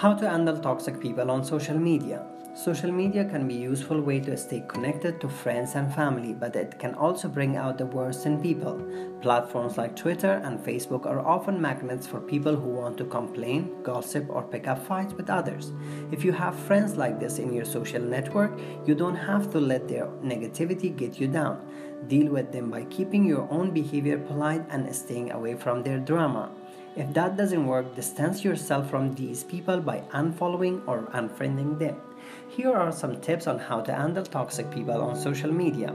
How to handle toxic people on social media. Social media can be a useful way to stay connected to friends and family, but it can also bring out the worst in people. Platforms like Twitter and Facebook are often magnets for people who want to complain, gossip, or pick up fights with others. If you have friends like this in your social network, you don't have to let their negativity get you down. Deal with them by keeping your own behavior polite and staying away from their drama. If that doesn't work, distance yourself from these people by unfollowing or unfriending them. Here are some tips on how to handle toxic people on social media.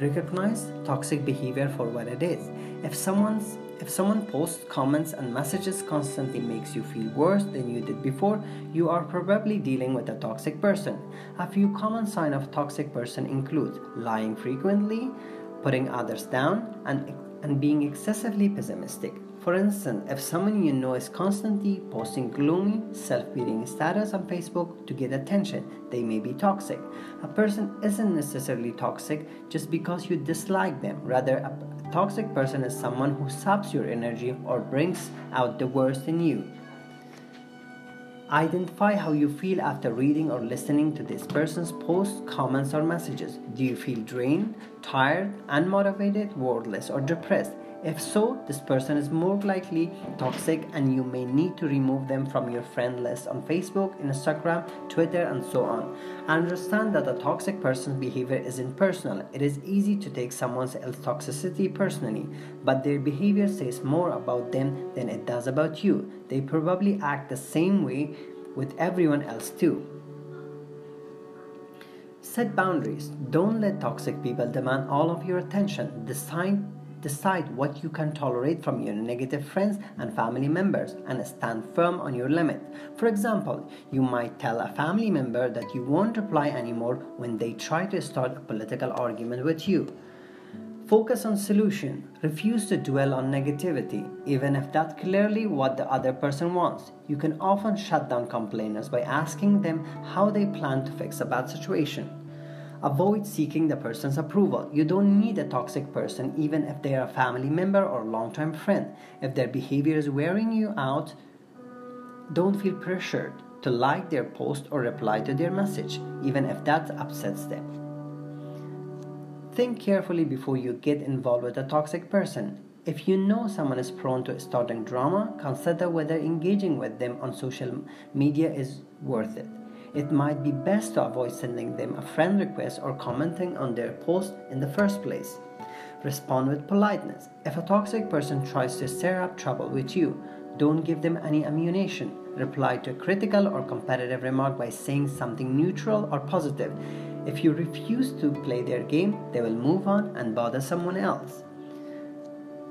Recognize toxic behavior for what it is. If someone's if someone posts comments and messages constantly makes you feel worse than you did before, you are probably dealing with a toxic person. A few common signs of toxic person include lying frequently, putting others down, and, and being excessively pessimistic. For instance, if someone you know is constantly posting gloomy, self pitying status on Facebook to get attention, they may be toxic. A person isn't necessarily toxic just because you dislike them. Rather, a toxic person is someone who saps your energy or brings out the worst in you. Identify how you feel after reading or listening to this person's posts, comments, or messages. Do you feel drained, tired, unmotivated, wordless, or depressed? If so, this person is more likely toxic and you may need to remove them from your friend list on Facebook, Instagram, Twitter, and so on. Understand that a toxic person's behavior isn't personal. It is easy to take someone else's toxicity personally, but their behavior says more about them than it does about you. They probably act the same way with everyone else too. Set boundaries. Don't let toxic people demand all of your attention. Decide Decide what you can tolerate from your negative friends and family members and stand firm on your limit. For example, you might tell a family member that you won't reply anymore when they try to start a political argument with you. Focus on solution. Refuse to dwell on negativity, even if that's clearly what the other person wants. You can often shut down complainers by asking them how they plan to fix a bad situation. Avoid seeking the person's approval. You don't need a toxic person even if they are a family member or long-term friend. If their behavior is wearing you out, don't feel pressured to like their post or reply to their message, even if that upsets them. Think carefully before you get involved with a toxic person. If you know someone is prone to starting drama, consider whether engaging with them on social media is worth it it might be best to avoid sending them a friend request or commenting on their post in the first place. Respond with politeness. If a toxic person tries to stir up trouble with you, don't give them any ammunition. Reply to a critical or competitive remark by saying something neutral or positive. If you refuse to play their game, they will move on and bother someone else.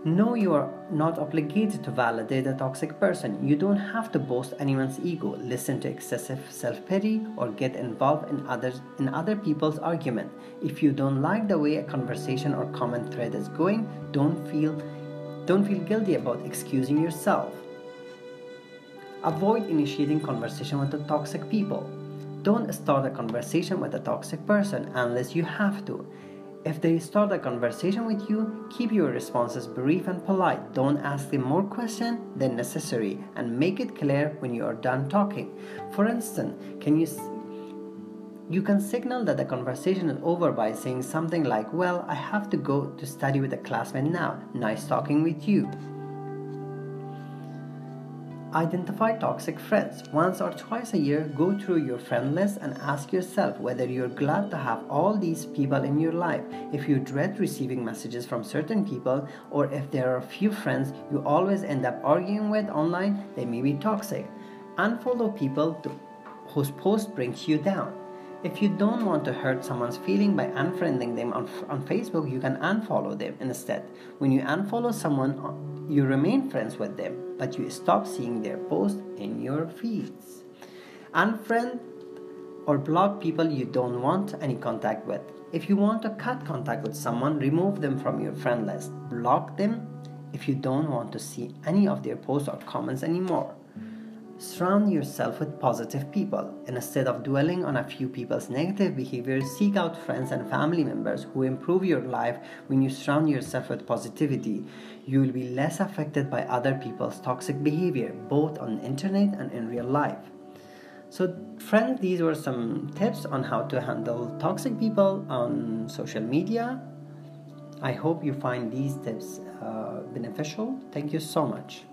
Know you are not obligated to validate a toxic person. You don't have to boast anyone's ego, listen to excessive self-pity, or get involved in others in other people's argument. If you don't like the way a conversation or comment thread is going, don't feel don't feel guilty about excusing yourself. Avoid initiating conversation with the toxic people. Don't start a conversation with a toxic person unless you have to. If they start a conversation with you, keep your responses brief and polite. Don't ask them more questions than necessary and make it clear when you are done talking. For instance, can you you can signal that the conversation is over by saying something like, Well, I have to go to study with a classmate now. Nice talking with you. Identify toxic friends. Once or twice a year, go through your friend list and ask yourself whether you're glad to have all these people in your life. If you dread receiving messages from certain people, or if there are a few friends you always end up arguing with online, they may be toxic. Unfollow people whose post brings you down. If you don't want to hurt someone's feeling by unfriending them on, on Facebook, you can unfollow them instead. When you unfollow someone, you remain friends with them, but you stop seeing their posts in your feeds. Unfriend or block people you don't want any contact with. If you want to cut contact with someone, remove them from your friend list. Block them if you don't want to see any of their posts or comments anymore. Surround yourself with positive people. Instead of dwelling on a few people's negative behaviors, seek out friends and family members who improve your life when you surround yourself with positivity. You will be less affected by other people's toxic behavior, both on the internet and in real life. So, friends, these were some tips on how to handle toxic people on social media. I hope you find these tips uh, beneficial. Thank you so much.